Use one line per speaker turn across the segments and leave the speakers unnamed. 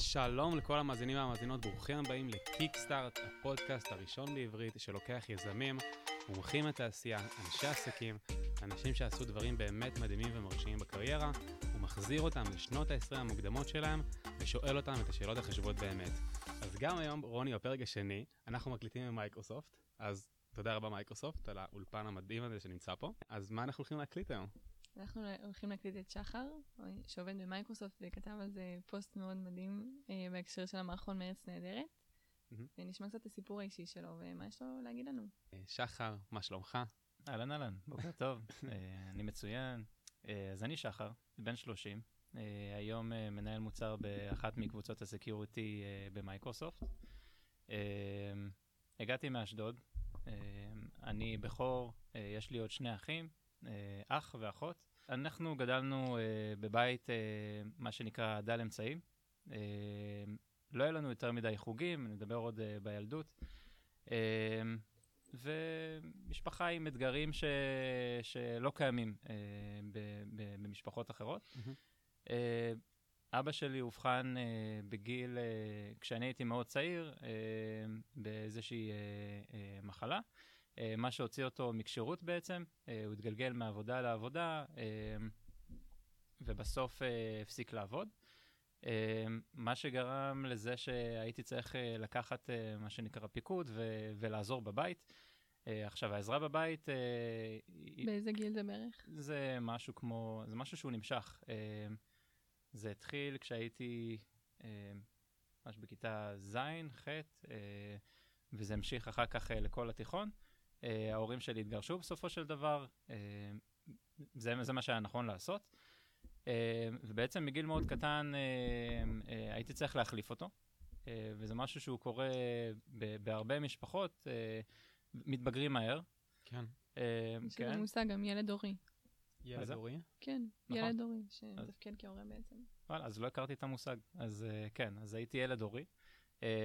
שלום לכל המאזינים והמאזינות, ברוכים הבאים ל Kickstart, הפודקאסט הראשון בעברית שלוקח יזמים, מומחים לתעשייה, אנשי עסקים, אנשים שעשו דברים באמת מדהימים ומרשימים בקריירה, ומחזיר אותם לשנות ה-20 המוקדמות שלהם, ושואל אותם את השאלות החשובות באמת. אז גם היום, רוני, בפרק השני, אנחנו מקליטים עם מייקרוסופט, אז תודה רבה מייקרוסופט על האולפן המדהים הזה שנמצא פה. אז מה אנחנו הולכים להקליט היום?
אנחנו הולכים להקליט את שחר, שעובד במייקרוסופט וכתב על זה פוסט מאוד מדהים אה, בהקשר של המערכון מארץ נהדרת. ונשמע קצת את הסיפור האישי שלו ומה יש לו להגיד לנו.
אה, שחר, מה שלומך?
אהלן אהלן, בוקר טוב, אה, אני מצוין. אה, אז אני שחר, בן 30, אה, היום מנהל מוצר באחת מקבוצות ה security במייקרוסופט. הגעתי מאשדוד, אני בכור, יש לי עוד שני אחים, אח ואחות. אנחנו גדלנו אה, בבית, אה, מה שנקרא דל אמצעים. אה, לא היה לנו יותר מדי חוגים, נדבר עוד אה, בילדות. אה, ומשפחה עם אתגרים ש... שלא קיימים אה, ב... ב... במשפחות אחרות. אה, אבא שלי אובחן אה, בגיל, אה, כשאני הייתי מאוד צעיר, אה, באיזושהי אה, אה, מחלה, אה, מה שהוציא אותו מכשירות בעצם, אה, הוא התגלגל מעבודה לעבודה, אה, ובסוף אה, הפסיק לעבוד. אה, מה שגרם לזה שהייתי צריך אה, לקחת אה, מה שנקרא פיקוד ו- ולעזור בבית. אה, עכשיו, העזרה בבית... אה,
באיזה גיל זה בערך?
זה משהו כמו, זה משהו שהוא נמשך. אה, זה התחיל כשהייתי אה, ממש בכיתה ז', ח', אה, וזה המשיך אחר כך אה, לכל התיכון. אה, ההורים שלי התגרשו בסופו של דבר, אה, זה, זה מה שהיה נכון לעשות. אה, ובעצם מגיל מאוד קטן הייתי צריך להחליף אותו, וזה משהו שהוא קורה בהרבה משפחות, מתבגרים מהר.
כן.
יש לנו מושג גם ילד הורי.
ילד
זה?
אורי?
כן,
נכון.
ילד הורי, שמתפקד כהורה בעצם.
וואלה, אז לא הכרתי את המושג. אז uh, כן, אז הייתי ילד הורי,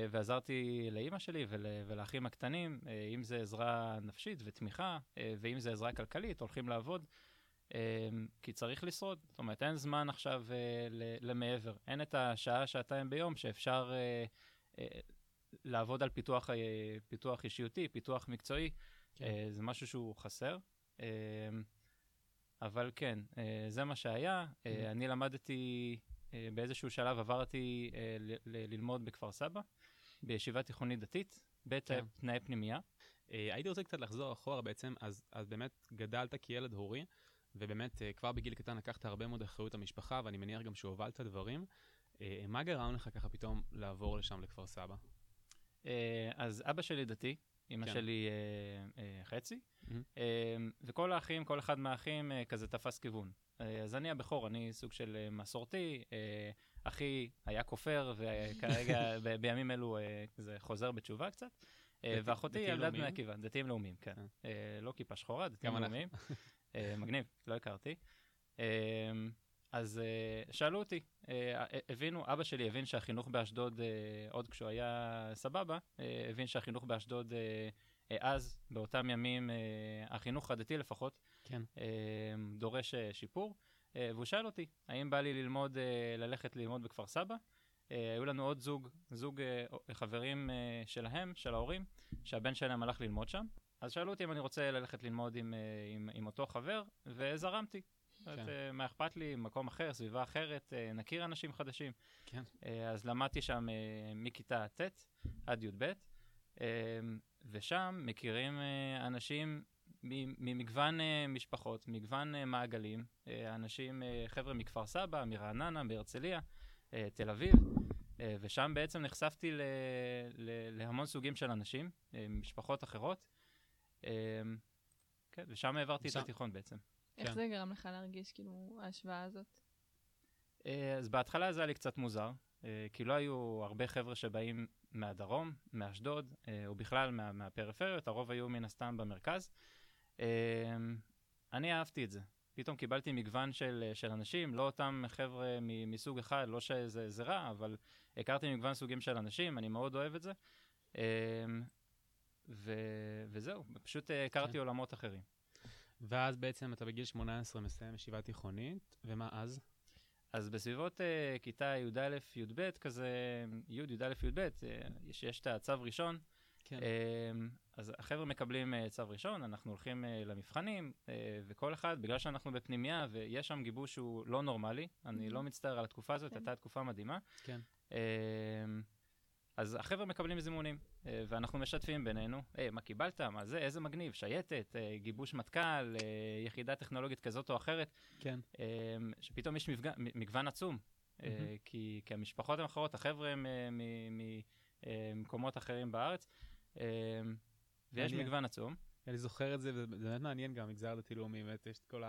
ועזרתי לאימא שלי ול, ולאחים הקטנים, uh, אם זה עזרה נפשית ותמיכה, uh, ואם זה עזרה כלכלית, הולכים לעבוד, כי צריך לשרוד. זאת אומרת, אין זמן עכשיו למעבר. אין את השעה, שעתיים ביום שאפשר לעבוד על פיתוח, פיתוח אישיותי, פיתוח מקצועי.
כן.
אה, זה משהו שהוא חסר. אה, אבל כן, אה, זה מה שהיה. אה. אני למדתי, אה, באיזשהו שלב עברתי אה, ללמוד בכפר סבא, בישיבה תיכונית דתית, בתנאי
כן.
פנימייה.
אה, הייתי רוצה קצת לחזור אחורה בעצם, אז, אז באמת גדלת כילד הורי, ובאמת אה, כבר בגיל קטן לקחת הרבה מאוד אחריות למשפחה, ואני מניח גם שהובלת דברים. אה, מה גרם לך ככה פתאום לעבור לשם לכפר סבא?
אה, אז אבא שלי דתי, אמא
כן.
שלי אה, אה, חצי,
מהמם.
אה, וכל האחים, כל אחד מהאחים אה, כזה תפס כיוון. אה, אז אני הבכור, אני סוג של אה, מסורתי. אה, אחי היה כופר, וכרגע ב- בימים אלו אה, זה חוזר בתשובה קצת. אה, ואחותי ילדת בני? עקיבא, דתיים לאומיים, כן.
כן.
אה, לא כיפה שחורה, דתיים. לאומיים. אה, מגניב, לא הכרתי. אה, אז אה, שאלו אותי, אה, הבינו, אבא שלי הבין שהחינוך באשדוד, אה, עוד כשהוא היה סבבה, אה, הבין שהחינוך באשדוד אה, אה, אז, באותם ימים, אה, החינוך הדתי לפחות,
כן.
אה, דורש אה, שיפור. אה, והוא שאל אותי, האם בא לי ללמוד, אה, ללכת ללמוד בכפר סבא? אה, היו לנו עוד זוג, זוג אה, חברים אה, שלהם, של ההורים, שהבן שלהם הלך ללמוד שם. אז שאלו אותי אם אני רוצה ללכת ללמוד עם, עם, עם אותו חבר, וזרמתי.
כן.
אה, מה אכפת לי, מקום אחר, סביבה אחרת, אה, נכיר אנשים חדשים.
כן.
אה, אז למדתי שם מכיתה ט' עד י"ב, ושם מכירים אנשים ממגוון משפחות, מגוון מעגלים, אנשים, חבר'ה מכפר סבא, מרעננה, בהרצליה, אה, תל אביב, ושם בעצם נחשפתי ל- ל- להמון סוגים של אנשים, משפחות אחרות, כן, ושם העברתי את
שם-
התיכון בעצם.
איך
כן.
זה גרם לך להרגיש, כאילו, ההשוואה הזאת?
אה, אז בהתחלה זה היה לי קצת מוזר, אה, כי לא היו הרבה חבר'ה שבאים מהדרום, מאשדוד, אה, או בכלל מה, מהפריפריות, הרוב היו מן הסתם במרכז. אני אהבתי את זה. פתאום קיבלתי מגוון של, של אנשים, לא אותם חבר'ה מ- מסוג אחד, לא שזה זה רע, אבל הכרתי מגוון סוגים של אנשים, אני מאוד אוהב את זה. ו, וזהו, פשוט הכרתי
כן.
עולמות אחרים.
ואז בעצם אתה בגיל 18 מסיים ישיבה תיכונית, ומה אז?
אז בסביבות uh, כיתה י"א-י"ב, כזה, י', י"א-י"ב, uh, שיש את הצו ראשון, כן. Uh, אז החבר'ה מקבלים uh, צו ראשון, אנחנו הולכים uh, למבחנים, uh, וכל אחד, בגלל שאנחנו בפנימייה ויש שם גיבוש שהוא לא נורמלי, אני לא מצטער על התקופה הזאת, כן. הייתה תקופה מדהימה. כן. Uh, אז החבר'ה מקבלים זימונים, אה, ואנחנו משתפים בינינו, היי, מה קיבלת? מה זה? איזה מגניב, שייטת, אה, גיבוש מטכ"ל, אה, יחידה טכנולוגית כזאת או אחרת. כן. שפתאום יש מפג... מגוון עצום. Mm-hmm. כי, כי המשפחות הן אחרות, החבר'ה הם ממקומות אחרים בארץ, ויש מגוון עצום.
אני זוכר את זה, וזה באמת מעניין גם, מגזר דתי-לאומי, באמת, יש את כל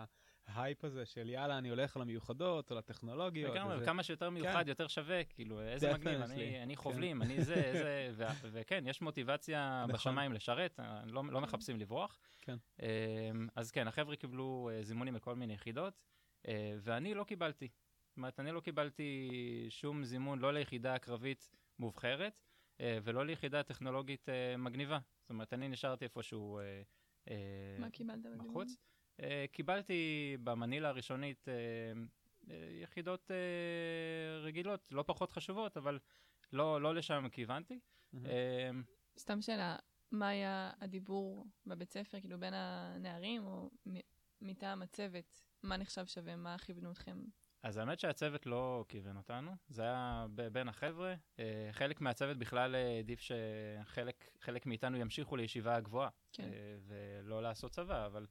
ההייפ הזה של יאללה, אני הולך למיוחדות או לטכנולוגיות.
לגמרי, וכמה שיותר מיוחד, כן. יותר שווה, כאילו, איזה מגניב, אני, אני כן. חובלים, כן. אני זה, איזה, ו- וכן, יש מוטיבציה נכון. בשמיים לשרת, לא, לא מחפשים לברוח. כן. אמ, אז כן, החבר'ה קיבלו אה, זימונים לכל מיני יחידות, אה, ואני לא קיבלתי. זאת אומרת, אני לא קיבלתי שום זימון, לא ליחידה קרבית מובחרת, אה, ולא ליחידה טכנולוגית מגניבה. זאת אומרת, אני נשארתי איפשהו...
מה קיבלת
בזימון? Uh, קיבלתי במנילה הראשונית uh, uh, יחידות uh, רגילות, לא פחות חשובות, אבל לא, לא לשם כיוונתי.
סתם שאלה, מה היה הדיבור בבית ספר, כאילו בין הנערים, או מטעם הצוות? מה נחשב שווה? מה כיוונו אתכם?
אז האמת שהצוות לא כיוון אותנו, זה היה בין החבר'ה. חלק מהצוות בכלל העדיף שחלק מאיתנו ימשיכו לישיבה הגבוהה, כן. ולא לעשות צבא, אבל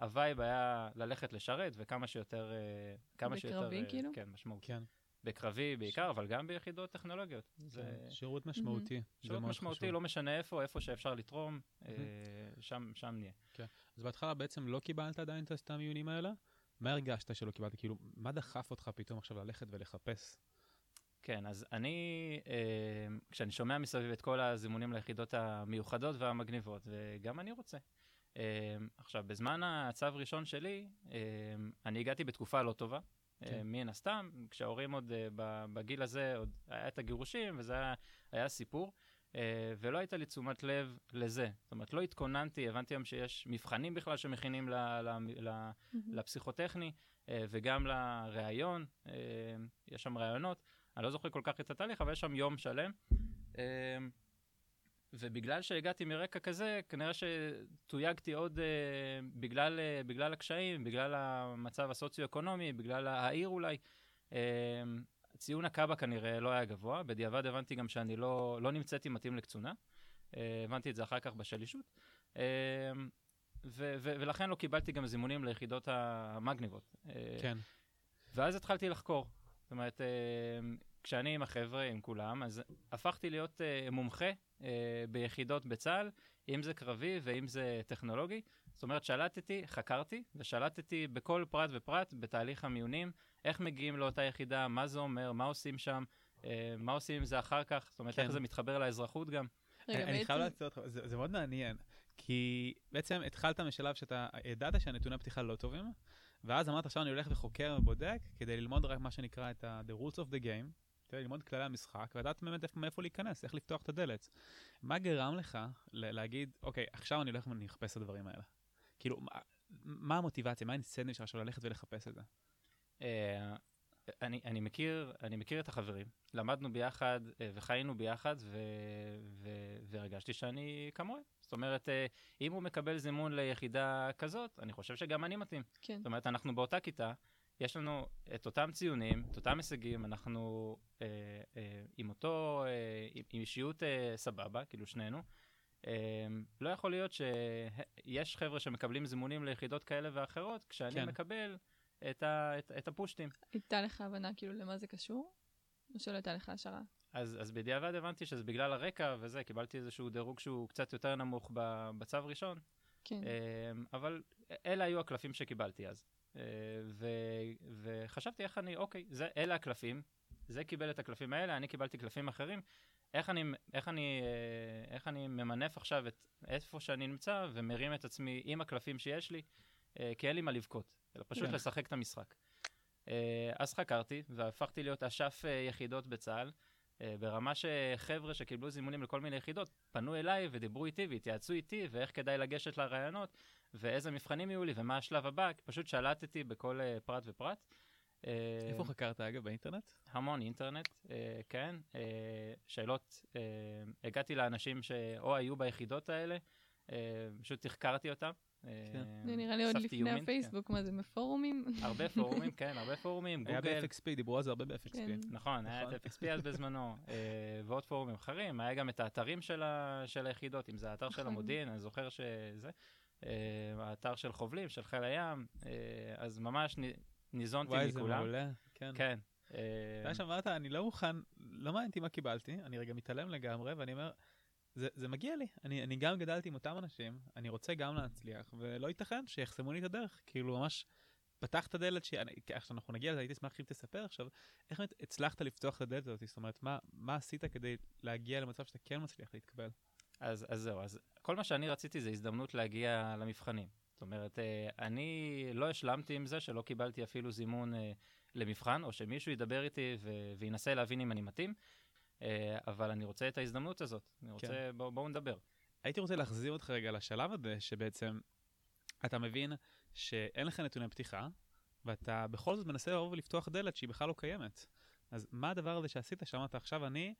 ה vibe היה ללכת לשרת וכמה שיותר, אה, כמה שיותר,
בקרבי אה, כאילו?
כן, משמעותי. כן. בקרבי בעיקר, אבל גם ביחידות טכנולוגיות. כן,
זה... שירות משמעותי.
שירות משמעותי. לא משנה איפה, איפה שאפשר לתרום, אה, שם, שם נהיה.
כן. אז בהתחלה בעצם לא קיבלת עדיין את המיונים האלה? מה הרגשת שלא קיבלת? כאילו, מה דחף אותך פתאום עכשיו ללכת ולחפש?
כן, אז אני, אה, כשאני שומע מסביב את כל הזימונים ליחידות המיוחדות והמגניבות, וגם אני רוצה. Uh, עכשיו, בזמן הצו הראשון שלי, uh, אני הגעתי בתקופה לא טובה. כן. Uh, מן הסתם, כשההורים עוד uh, בגיל הזה, עוד היה את הגירושים, וזה היה, היה סיפור, uh, ולא הייתה לי תשומת לב לזה. זאת אומרת, לא התכוננתי, הבנתי היום שיש מבחנים בכלל שמכינים ל, ל, ל. לפסיכוטכני, uh, וגם לראיון, יש שם ראיונות. אני לא זוכר כל כך את התהליך, אבל יש שם יום שלם. ובגלל שהגעתי מרקע כזה, כנראה שתויגתי עוד uh, בגלל, uh, בגלל הקשיים, בגלל המצב הסוציו-אקונומי, בגלל העיר אולי. Uh, ציון הקאבה כנראה לא היה גבוה, בדיעבד הבנתי גם שאני לא, לא נמצאתי מתאים לקצונה. Uh, הבנתי את זה אחר כך בשלישות. Uh, ו- ו- ולכן לא קיבלתי גם זימונים ליחידות המגניבות. כן. ואז התחלתי לחקור. זאת אומרת, כשאני עם החבר'ה, עם כולם, אז הפכתי להיות uh, מומחה ביחידות בצה"ל, אם זה קרבי ואם זה טכנולוגי. זאת אומרת, שלטתי, חקרתי, ושלטתי בכל פרט ופרט בתהליך המיונים, איך מגיעים לאותה יחידה, מה זה אומר, מה עושים שם, uh, מה עושים עם זה אחר כך, זאת אומרת, כן. איך זה מתחבר לאזרחות גם.
רגע, אני חייב לעצור אותך, זה, זה מאוד מעניין, כי בעצם התחלת משלב שאתה ידעת שהנתוני הפתיחה לא טובים, ואז אמרת עכשיו אני הולך וחוקר ובודק כדי ללמוד רק מה שנקרא את ה- the rules of the game, ללמוד כללי המשחק, ולדעת באמת מאיפה להיכנס, איך לפתוח את הדלת. מה גרם לך להגיד, אוקיי, עכשיו אני הולך ואני אחפש את הדברים האלה? כאילו, מה, מה המוטיבציה, מה האינסטנטיב שלך עכשיו ללכת ולחפש את זה?
אה, אני, אני, מכיר, אני מכיר את החברים, למדנו ביחד אה, וחיינו ביחד, ו, ו, והרגשתי שאני כמוהם. זאת אומרת, אה, אם הוא מקבל זימון ליחידה כזאת, אני חושב שגם אני מתאים. כן. זאת אומרת, אנחנו באותה כיתה, יש לנו את אותם ציונים, את אותם הישגים, אנחנו אה, אה, עם אותו, אה, עם, עם אישיות אה, סבבה, כאילו שנינו. אה, לא יכול להיות שיש חבר'ה שמקבלים זימונים ליחידות כאלה ואחרות, כשאני כן. מקבל את, ה, את, את הפושטים.
הייתה לך הבנה כאילו למה זה קשור? או שלא הייתה לך השערה?
אז, אז בדיעבד הבנתי שזה בגלל הרקע וזה, קיבלתי איזשהו דירוג שהוא קצת יותר נמוך בצו ראשון. כן. אה, אבל אלה היו הקלפים שקיבלתי אז. אה, ו, וחשבתי איך אני, אוקיי, זה, אלה הקלפים, זה קיבל את הקלפים האלה, אני קיבלתי קלפים אחרים, איך אני, איך אני, אה, איך אני ממנף עכשיו את איפה שאני נמצא ומרים את עצמי עם הקלפים שיש לי, אה, כי אין לי מה לבכות, אלא פשוט כן. לשחק את המשחק. אז חקרתי והפכתי להיות אשף יחידות בצה"ל. ברמה שחבר'ה שקיבלו זימונים לכל מיני יחידות פנו אליי ודיברו איתי והתייעצו איתי ואיך כדאי לגשת לרעיונות ואיזה מבחנים יהיו לי ומה השלב הבא, פשוט שלטתי בכל uh, פרט ופרט. Uh,
איפה חקרת אגב? באינטרנט?
המון אינטרנט, אה, כן. אה, שאלות, אה, הגעתי לאנשים שאו היו ביחידות האלה, אה, פשוט תחקרתי אותם.
כן.
זה נראה לי עוד לפני
כן.
הפייסבוק, מה זה, בפורומים?
הרבה פורומים, כן, הרבה פורומים,
היה
גוגל.
ב-FXP, דיברו על זה הרבה ב-FXP.
כן.
נכון, היה
נכון.
את FXP אז בזמנו, ועוד פורומים אחרים, היה גם את האתרים של, היחידות, אם זה האתר של
נכון.
המודיעין, אני זוכר שזה, האתר של חובלים, של חיל הים, אה, אז ממש ניזונתי
וואי, זה
מכולם.
מעולה. כן.
כן. אה,
אתה יודע שאמרת, אני לא מוכן, לא מעניין אותי מה קיבלתי, אני רגע מתעלם לגמרי, ואני אומר, זה, זה מגיע לי, אני, אני גם גדלתי עם אותם אנשים, אני רוצה גם להצליח, ולא ייתכן שיחסמו לי את הדרך, כאילו ממש פתח את הדלת, עכשיו אנחנו נגיע לזה, הייתי אשמח אם תספר עכשיו, איך באמת הצלחת לפתוח את הדלת הזאת, זאת אומרת, מה, מה עשית כדי להגיע למצב שאתה כן מצליח להתקבל?
אז, אז זהו, אז כל מה שאני רציתי זה הזדמנות להגיע למבחנים. זאת אומרת, אה, אני לא השלמתי עם זה שלא קיבלתי אפילו זימון אה, למבחן, או שמישהו ידבר איתי ו- וינסה להבין אם אני מתאים, אה, אבל אני רוצה את ההזדמנות הזאת. אני רוצה,
כן.
בוא, בואו נדבר.
הייתי רוצה להחזיר אותך רגע לשלב הזה, שבעצם אתה מבין שאין לך נתוני פתיחה, ואתה בכל זאת מנסה לבוא ולפתוח דלת שהיא בכלל לא קיימת. אז מה הדבר הזה שעשית, שאמרת עכשיו אני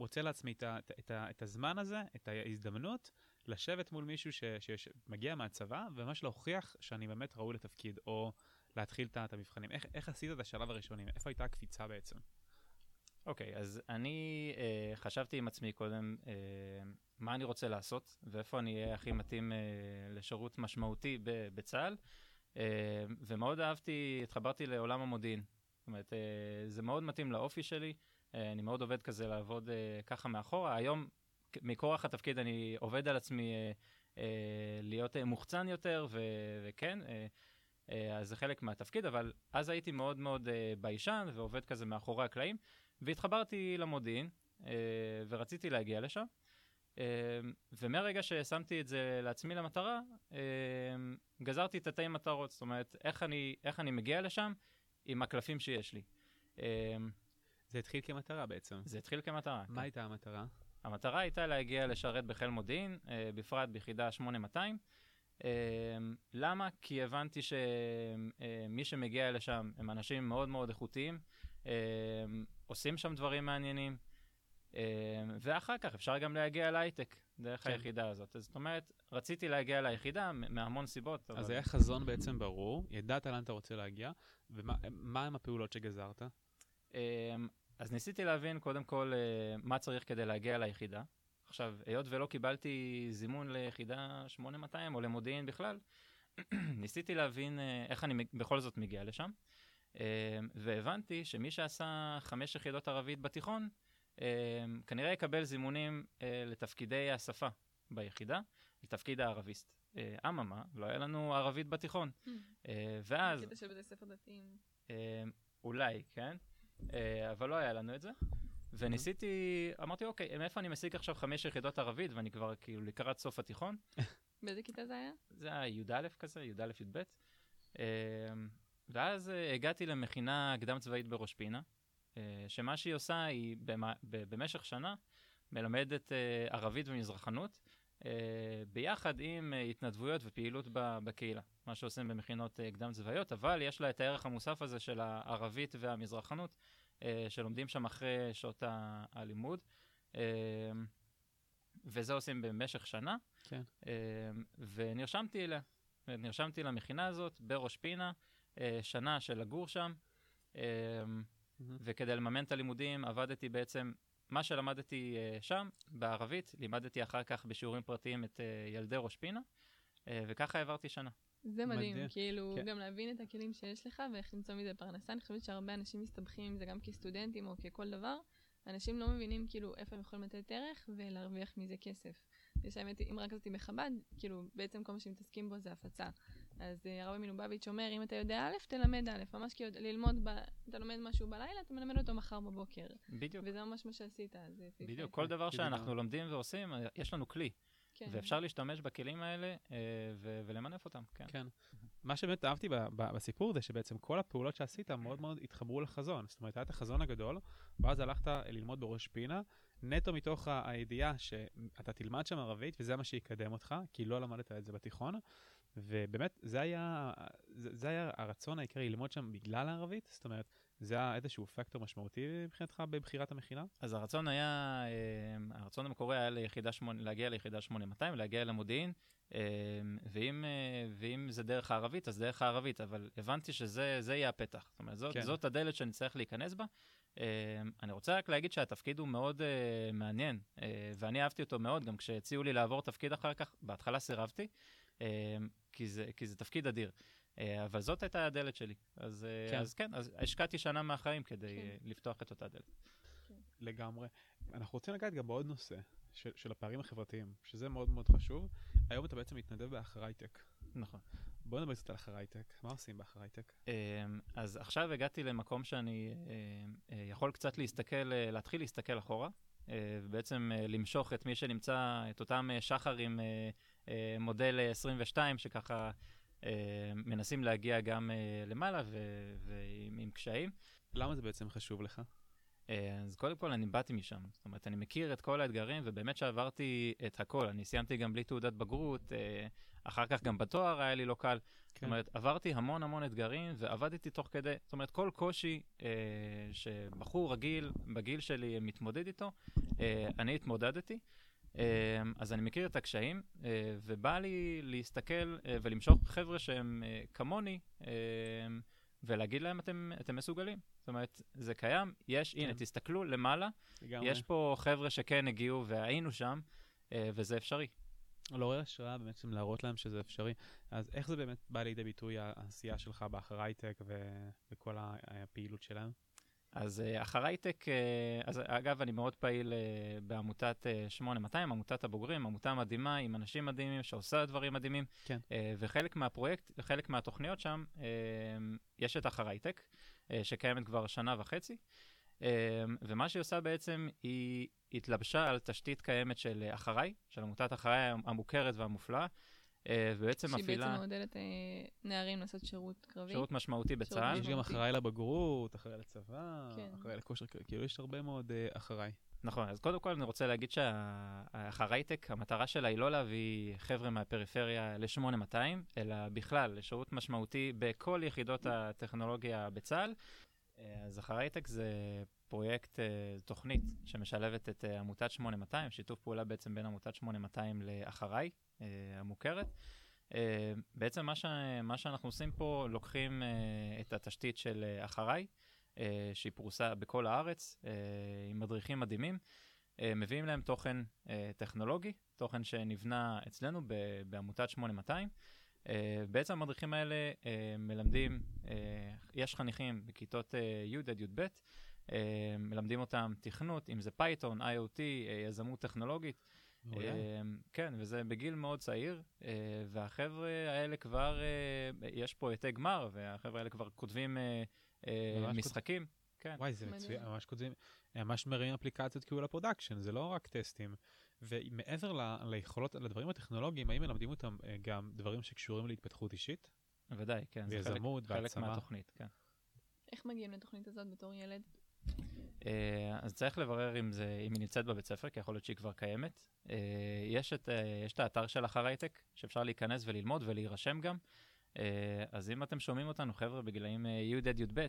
רוצה לעצמי את, את, את, את הזמן הזה, את ההזדמנות, לשבת מול מישהו ש- שמגיע מהצבא, וממש להוכיח שאני באמת ראוי לתפקיד, או להתחיל את המבחנים. איך, איך עשית את השלב הראשוני? איפה הייתה הקפיצה בעצם?
אוקיי, אז אני אה, חשבתי עם עצמי קודם אה, מה אני רוצה לעשות, ואיפה אני אהיה הכי מתאים אה, לשירות משמעותי בצה"ל, אה, ומאוד אהבתי, התחברתי לעולם המודיעין. זאת אומרת, אה, זה מאוד מתאים לאופי שלי, אני מאוד עובד כזה לעבוד אה, ככה מאחורה. היום, מכורח התפקיד, אני עובד על עצמי אה, אה, להיות אה, מוחצן יותר, ו- וכן, אה, אה, אז זה חלק מהתפקיד, אבל אז הייתי מאוד מאוד אה, ביישן ועובד כזה מאחורי הקלעים. והתחברתי למודיעין, אה, ורציתי להגיע לשם. אה, ומהרגע ששמתי את זה לעצמי למטרה, אה, גזרתי את התאי מטרות, זאת אומרת, איך אני, איך אני מגיע לשם עם הקלפים שיש לי. אה,
זה התחיל כמטרה בעצם.
זה התחיל כמטרה.
מה
כן.
הייתה המטרה?
המטרה הייתה להגיע לשרת בחיל מודיעין, אה, בפרט ביחידה 8200. אה, למה? כי הבנתי שמי שמגיע לשם הם אנשים מאוד מאוד איכותיים, אה, עושים שם דברים מעניינים, אה, ואחר כך אפשר גם להגיע להייטק דרך
כן.
היחידה הזאת. אז זאת אומרת, רציתי להגיע ליחידה מהמון סיבות.
אז
אבל-
היה חזון בעצם ברור, ידעת לאן אתה רוצה להגיע, ומה מה הם הפעולות שגזרת?
אז ניסיתי להבין קודם כל אה, מה צריך כדי להגיע ליחידה. עכשיו, היות ולא קיבלתי זימון ליחידה 8200 או למודיעין בכלל, ניסיתי להבין אה, איך אני בכל זאת מגיע לשם, אמ, והבנתי שמי שעשה חמש יחידות ערבית בתיכון, כנראה יקבל זימונים אה, לתפקידי השפה ביחידה, לתפקיד הערביסט. אה, אממה, לא היה לנו ערבית בתיכון. אה, ואז...
קטע של בתי ספר דתיים.
אה, אולי, כן? אה, אבל לא היה לנו את זה. וניסיתי, אמרתי, אוקיי, מאיפה אני משיג עכשיו חמש יחידות ערבית, ואני כבר כאילו לקראת סוף התיכון?
באיזה כיתה זה היה?
זה היה י"א כזה, י"א-י"ב. אה, ואז אה, הגעתי למכינה קדם צבאית בראש פינה, שמה שהיא עושה היא במשך שנה מלמדת ערבית ומזרחנות, ביחד עם אה, התנדבויות ופעילות בקהילה, מה שעושים במכינות אה, קדם צבאיות, אבל יש לה את הערך המוסף הזה של הערבית והמזרחנות, אה, שלומדים שם אחרי שעות הלימוד. אה, וזה עושים במשך שנה.
כן.
אה, ונרשמתי אליה. נרשמתי למכינה הזאת בראש פינה, אה, שנה של לגור שם, אה, וכדי לממן את הלימודים עבדתי בעצם, מה שלמדתי אה, שם בערבית, לימדתי אחר כך בשיעורים פרטיים את אה, ילדי ראש פינה, אה, וככה העברתי שנה.
זה מדהים,
מדהים.
כאילו,
כן.
גם להבין את הכלים שיש לך ואיך למצוא מזה פרנסה. אני חושבת שהרבה אנשים מסתבכים עם זה גם כסטודנטים או ככל דבר. אנשים לא מבינים כאילו איפה הם יכולים לתת ערך ולהרוויח מזה כסף. יש האמת, אם רק עשיתי בחב"ד, כאילו, בעצם כל מה שמתעסקים בו זה הפצה. אז אה, הרבי מלובביץ' אומר, אם אתה יודע א', תלמד א', ממש כאילו ללמוד, ב... אתה לומד משהו בלילה, אתה מלמד אותו מחר בבוקר.
בדיוק.
וזה ממש מה שעשית, אז פייפן.
בדיוק, כל דבר
בדיוק.
שאנחנו לומדים ועושים, אה, יש לנו כלי,
כן.
ואפשר להשתמש בכלים האלה אה, ו- ולמנף אותם, כן.
כן. מה שבאמת אהבתי ב- ב- בסיפור זה שבעצם כל הפעולות שעשית מאוד מאוד התחברו לחזון. זאת אומרת, היה את החזון הגדול, ואז הלכת ללמוד בראש פינה, נטו מתוך הידיעה שאתה תלמד שם ערבית וזה מה שיקדם אותך, כי לא למדת את זה בתיכון, ובאמת, זה היה, זה, זה היה הרצון העיקרי ללמוד שם בגלל הערבית? זאת אומרת, זה היה איזשהו פקטור משמעותי מבחינתך בבחירת המכינה?
אז הרצון היה, אה, הרצון המקורי היה ליחידה 8, להגיע ליחידה 8200, להגיע למודיעין, אה, ואם, אה, ואם זה דרך הערבית, אז דרך הערבית, אבל הבנתי שזה יהיה הפתח. זאת אומרת, זאת, כן. זאת הדלת שאני צריך להיכנס בה. אני רוצה רק להגיד שהתפקיד הוא מאוד מעניין, ואני אהבתי אותו מאוד, גם כשהציעו לי לעבור תפקיד אחר כך, בהתחלה סירבתי, כי זה, כי זה תפקיד אדיר. אה, אבל זאת הייתה הדלת שלי. אז אה, כן, אז, כן, אז השקעתי שנה מהחיים כדי כן. לפתוח את אותה דלת.
כן. לגמרי. אנחנו רוצים לגעת גם בעוד נושא של, של הפערים החברתיים, שזה מאוד מאוד חשוב. היום אתה בעצם מתנדב באחרייטק.
נכון.
בוא נדבר קצת על אחרייטק. מה עושים באחרייטק?
אמ, אז עכשיו הגעתי למקום שאני אה, יכול קצת להסתכל, להתחיל להסתכל אחורה, ובעצם למשוך את מי שנמצא, את אותם שחרים מודל 22, שככה אה, מנסים להגיע גם אה, למעלה ועם קשיים.
למה זה בעצם חשוב לך?
אה, אז קודם כל אני באתי משם, זאת אומרת אני מכיר את כל האתגרים ובאמת שעברתי את הכל, אני סיימתי גם בלי תעודת בגרות, אחר כך גם בתואר היה לי לא קל, כן. זאת אומרת עברתי המון המון אתגרים ועבדתי תוך כדי, זאת אומרת כל קושי שבחור רגיל בגיל שלי מתמודד איתו, אני התמודדתי. אז אני מכיר את הקשיים, אה, ובא לי להסתכל אה, ולמשוך חבר'ה שהם אה, כמוני, ולהגיד להם, אתם, אתם מסוגלים. אומרת, זה קיים, יש, כן. הנה, תסתכלו למעלה, לגמרי. יש פה חבר'ה שכן הגיעו והיינו שם, וזה אפשרי.
לעורר השראה בעצם להראות להם שזה אפשרי. אז איך זה באמת בא לידי ביטוי העשייה שלך באחר הייטק וכל הפעילות שלהם?
אז uh, אחר הייטק, uh, אז אגב, אני מאוד פעיל בעמותת uh, 8200, עמותת הבוגרים, עמותה מדהימה עם אנשים מדהימים שעושה דברים מדהימים.
כן.
וחלק מהפרויקט, חלק מהתוכניות שם, יש את אחר הייטק, שקיימת כבר שנה וחצי. Uh, ומה שהיא עושה בעצם, היא התלבשה על תשתית קיימת של אחריי, של עמותת אחריי המוכרת והמופלאה. אה, ובעצם מפעילה...
שהיא בעצם מעודדת אה, נערים לעשות שירות קרבי.
שירות משמעותי בצה"ל.
יש גם אחראי לבגרות, אחראי לצבא, כן. אחראי לכושר, כאילו יש הרבה מאוד אה, אחראי.
נכון, אז קודם כל אני רוצה להגיד שהחרייטק, המטרה שלה היא לא להביא חבר'ה מהפריפריה ל-8200, אלא בכלל לשירות משמעותי בכל יחידות הטכנולוגיה בצה"ל. אז החרייטק זה פרויקט, תוכנית שמשלבת את עמותת 8200, שיתוף פעולה בעצם בין עמותת 8200 לאחריי, אה, המוכרת. אה, בעצם מה, ש... מה שאנחנו עושים פה, לוקחים אה, את התשתית של אחריי, שהיא פרוסה בכל הארץ, עם מדריכים מדהימים, מביאים להם תוכן טכנולוגי, תוכן שנבנה אצלנו בעמותת 8200. בעצם המדריכים האלה מלמדים, יש חניכים בכיתות י' עד י"ב, מלמדים אותם תכנות, אם זה פייתון, IoT, יזמות טכנולוגית. כן, וזה בגיל מאוד צעיר, אה, והחבר'ה האלה כבר, אה, יש פה האקתון גמר, והחבר'ה האלה כבר כותבים אה, משחקים.
כן. וואי, זה מצוין, ממש כותבים, ממש מראים אפליקציות כאילו ל production, זה לא רק טסטים. ומעבר ליכולות, לדברים הטכנולוגיים, האם מלמדים אותם גם דברים שקשורים להתפתחות אישית?
בוודאי, כן.
ויזמות,
והעצמה. חלק מהתוכנית, כן.
איך מגיעים לתוכנית הזאת בתור ילד?
אה, אז צריך לברר אם, זה, אם היא נמצאת בבית ספר, כי יכול להיות שהיא כבר קיימת. אה, יש את, אה, יש את האתר של אחר הייטק, שאפשר להיכנס וללמוד ולהירשם גם. אז אם אתם שומעים אותנו, חבר'ה, בגילאים י' עד י"ב,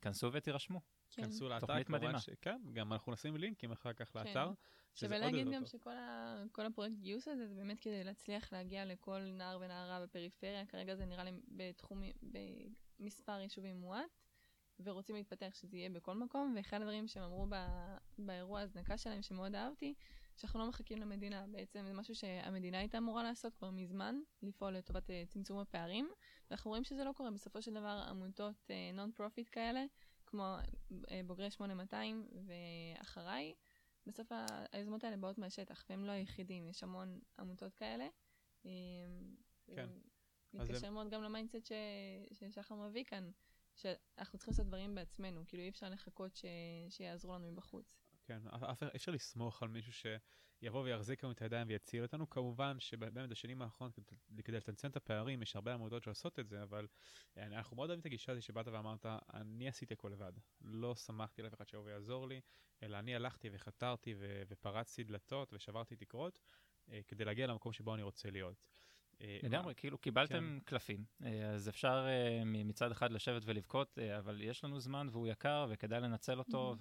כנסו ותירשמו.
כן.
כנסו לאתר,
תוכנית מדהימה.
ש... כן, גם אנחנו נשים לינקים אחר כך כן. לאתר.
שווה להגיד גם שכל ה... הפרויקט גיוס הזה זה באמת כדי להצליח להגיע לכל נער ונערה בפריפריה, כרגע זה נראה לי בתחום, במספר יישובים מועט. ורוצים להתפתח שזה יהיה בכל מקום, ואחד הדברים שהם אמרו ב- באירוע הזנקה שלהם שמאוד אהבתי, שאנחנו לא מחכים למדינה, בעצם זה משהו שהמדינה הייתה אמורה לעשות כבר מזמן, לפעול לטובת uh, צמצום הפערים, ואנחנו רואים שזה לא קורה, בסופו של דבר עמותות non אה, profit כאלה, כמו אה, בוגרי 8200 ואחריי, בסוף היוזמות האלה באות מהשטח, והם לא היחידים, יש המון עמותות כאלה.
כן.
מתקשר מאוד גם ל mindset ש... ששחר מביא כאן. שאנחנו צריכים לעשות דברים בעצמנו, כאילו אי אפשר לחכות ש... שיעזרו לנו מבחוץ.
כן, אי אפשר לסמוך על מישהו שיבוא ויחזיק לנו את הידיים ויציל אותנו. כמובן שבאמת בשנים האחרונות, כדי, כדי לצמצם את הפערים, יש הרבה עמותות שעושות את זה, אבל אה, אנחנו מאוד אוהבים את הגישה הזאת שבאת ואמרת, אני עשיתי הכל לבד. לא שמחתי לאף אחד שיבוא ויעזור לי, אלא אני הלכתי וחתרתי ו- ופרצתי דלתות ושברתי תקרות, אה, כדי להגיע למקום שבו אני רוצה להיות. אה,
לגמרי, כאילו קיבלתם קלפים, אה, אז אפשר אה, מצד אחד לשבת ולבכות, אה, אבל יש לנו זמן והוא יקר וכדאי לנצל אותו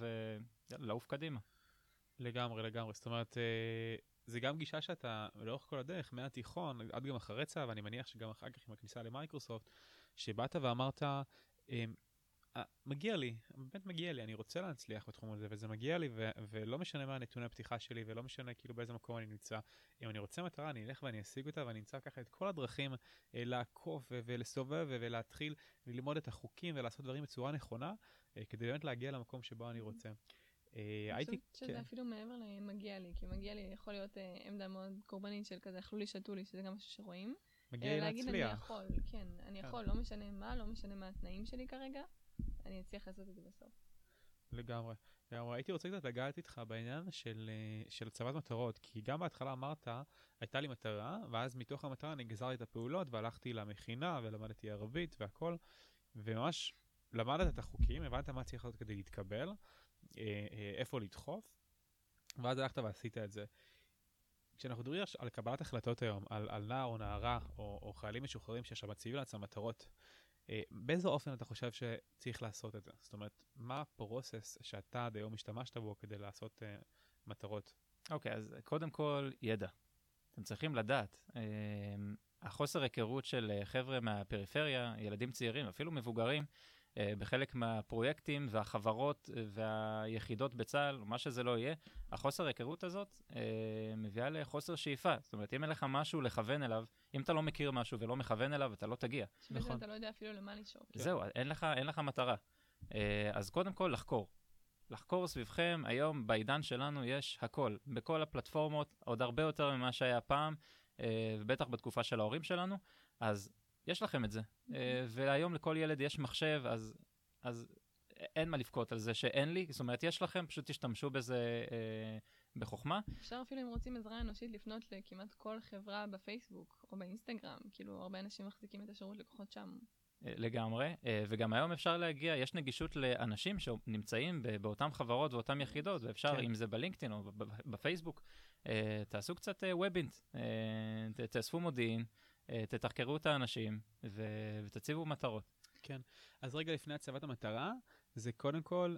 ולעוף קדימה.
לגמרי, לגמרי. זאת אומרת, אה, זה גם גישה שאתה לאורך כל הדרך, מהתיכון, עד גם אחרי צה"ל, ואני מניח שגם אחר כך עם הכניסה למייקרוסופט, שבאת ואמרת, אה, אה, מגיע לי, באמת מגיע לי, אני רוצה להצליח בתחום הזה, וזה מגיע לי, ו- ולא משנה מה הנתוני הפתיחה שלי, ולא משנה כאילו באיזה מקום אני נמצא. אם אני רוצה מטרה, אני אלך ואני אשיג אותה, ואני אמצא ככה את כל הדרכים אה, לעקוף ו- ולסובב ו- ולהתחיל ללמוד את החוקים ולעשות דברים בצורה נכונה, אה, כדי באמת להגיע למקום שבו אני רוצה. אה,
אני חושבת שזה אפילו מעבר למגיע לי, כי מגיע לי יכול להיות אה, עמדה מאוד קורבנית של כזה, אכלו לי, שתו לי, שזה גם משהו שרואים.
מגיע לי
להגיד אני
להצליח.
יכול, כן, אני
כן.
יכול, לא משנה מה, לא משנה מה התנאים שלי כרגע, אני אצליח לעשות את זה בסוף.
לגמרי. לגמרי. הייתי רוצה קצת לגעת איתך בעניין של, אה, של הצבת מטרות, כי גם בהתחלה אמרת, הייתה לי מטרה, ואז מתוך המטרה אני גזרתי את הפעולות והלכתי למכינה ולמדתי ערבית והכל, וממש למדת את החוקים, הבנת מה צריך לעשות כדי להתקבל, אה, אה, איפה לדחוף, ואז הלכת ועשית את זה. כשאנחנו מדברים על קבלת החלטות היום, על, על נער או נערה, או, או חיילים משוחררים שעכשיו מציבים לעצמם מטרות, באיזה אופן אתה חושב שצריך לעשות את זה? זאת אומרת, מה הפרוסס שאתה עד היום השתמשת בו כדי לעשות אה, מטרות?
אוקיי, אז קודם כל, ידע. אתם צריכים לדעת. אה, החוסר היכרות של אה, חבר'ה מהפריפריה, ילדים צעירים, אפילו מבוגרים, אה, בחלק מהפרויקטים והחברות אה, והיחידות בצה"ל, מה שזה לא יהיה, החוסר היכרות הזאת אה, מביאה לחוסר שאיפה. זאת אומרת, אם אין לך משהו לכוון אליו, אם אתה לא מכיר משהו ולא מכוון אליו, אתה לא תגיע.
נכון.
אתה לא יודע אפילו למה לשאוף.
כן.
זהו, אין לך, אין לך מטרה. אה, אז קודם כל, לחקור. לחקור סביבכם, היום בעידן שלנו יש הכל, בכל הפלטפורמות, עוד הרבה יותר ממה שהיה פעם, אה, ובטח בתקופה של ההורים שלנו, אז יש לכם את זה. אה, והיום לכל ילד יש מחשב, אז, אז אין מה לבכות על זה שאין לי, זאת אומרת, יש לכם, פשוט תשתמשו בזה אה, בחוכמה.
אפשר אפילו אם רוצים עזרה אנושית לפנות לכמעט כל חברה בפייסבוק או באינסטגרם, כאילו הרבה אנשים מחזיקים את השירות לקוחות שם.
אה, לגמרי, אה, וגם היום אפשר להגיע, יש נגישות לאנשים שנמצאים באותן חברות ואותן יחידות, ואפשר,
כן.
אם זה בלינקדאין או בפייסבוק, תעשו קצת וובינט, תאספו מודיעין, תתחקרו את האנשים ו- ותציבו מטרות.
אז רגע לפני הצבת המטרה, זה קודם כל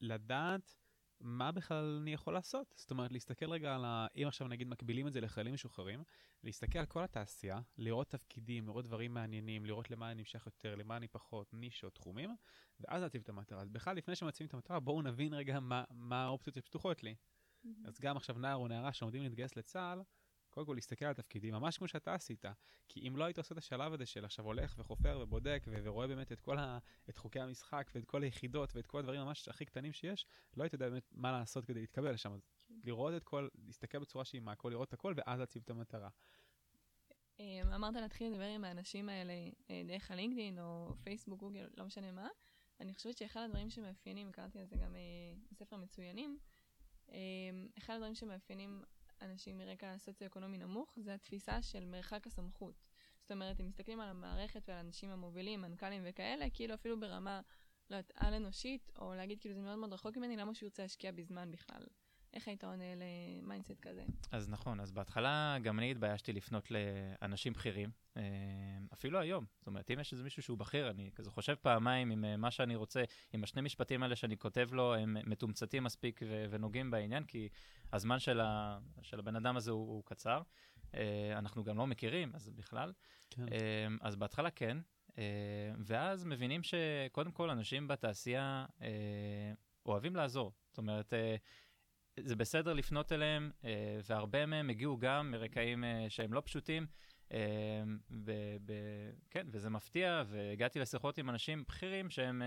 לדעת מה בכלל אני יכול לעשות. זאת אומרת, להסתכל רגע על ה... אם עכשיו נגיד מקבילים את זה לחיילים משוחררים, להסתכל על כל התעשייה, לראות תפקידים, לראות דברים מעניינים, לראות למה אני נמשך יותר, למה אני פחות, נישות, תחומים, ואז להציב את המטרה. אז בכלל, לפני שמציבים את המטרה, בואו נבין רגע מה, מה האופציות שפתוחות לי. אז גם עכשיו נער או נערה שעומדים להתגייס לצה"ל, קודם כל להסתכל על התפקידים, ממש כמו שאתה עשית. כי אם לא היית עושה את השלב הזה של עכשיו הולך וחופר ובודק ו- ורואה באמת את כל ה... את חוקי המשחק ואת כל היחידות ואת כל הדברים ממש הכי קטנים שיש, לא היית יודע באמת מה לעשות כדי להתקבל לשם. אז לראות את כל, להסתכל בצורה שהיא מהכל, לראות את הכל ואז להציב את המטרה.
אמ, אמרת להתחיל לדבר עם האנשים האלה אה, דרך הלינקדאין או פייסבוק, גוגל, לא משנה מה. אני חושבת שאחד הדברים שמאפיינים, קראתי על זה גם אה, בספר מצוינים, אמ, אחד הדברים שמאפיינים אנשים מרקע סוציו-אקונומי נמוך זה התפיסה של מרחק הסמכות. זאת אומרת, אם מסתכלים על המערכת ועל האנשים המובילים, מנכ"לים וכאלה, כאילו אפילו ברמה, לא יודעת, על-אנושית, או להגיד כאילו זה מאוד מאוד רחוק ממני, למה שהוא ירצה להשקיע בזמן בכלל? איך היית עונה ל mindset כזה?
אז נכון, אז בהתחלה גם אני התביישתי לפנות לאנשים בכירים, אה, אפילו היום. זאת אומרת, אם יש איזה מישהו שהוא בכיר, אני כזה חושב פעמיים אם אה, מה שאני רוצה, אם השני משפטים האלה שאני כותב לו הם מתומצתים מספיק ו- ונוגעים בעניין, כי הזמן של, ה- של הבן אדם הזה הוא, הוא קצר. אה, אנחנו גם לא מכירים, אז בכלל.
כן.
אז בהתחלה כן, ואז מבינים שקודם כל אנשים בתעשייה אוהבים לעזור. זאת אומרת, זה בסדר לפנות אליהם, אה, והרבה מהם הגיעו גם מרקעים אה, שהם לא פשוטים. אה, ב- ב- כן, וזה מפתיע, והגעתי לשיחות עם אנשים בכירים שהם,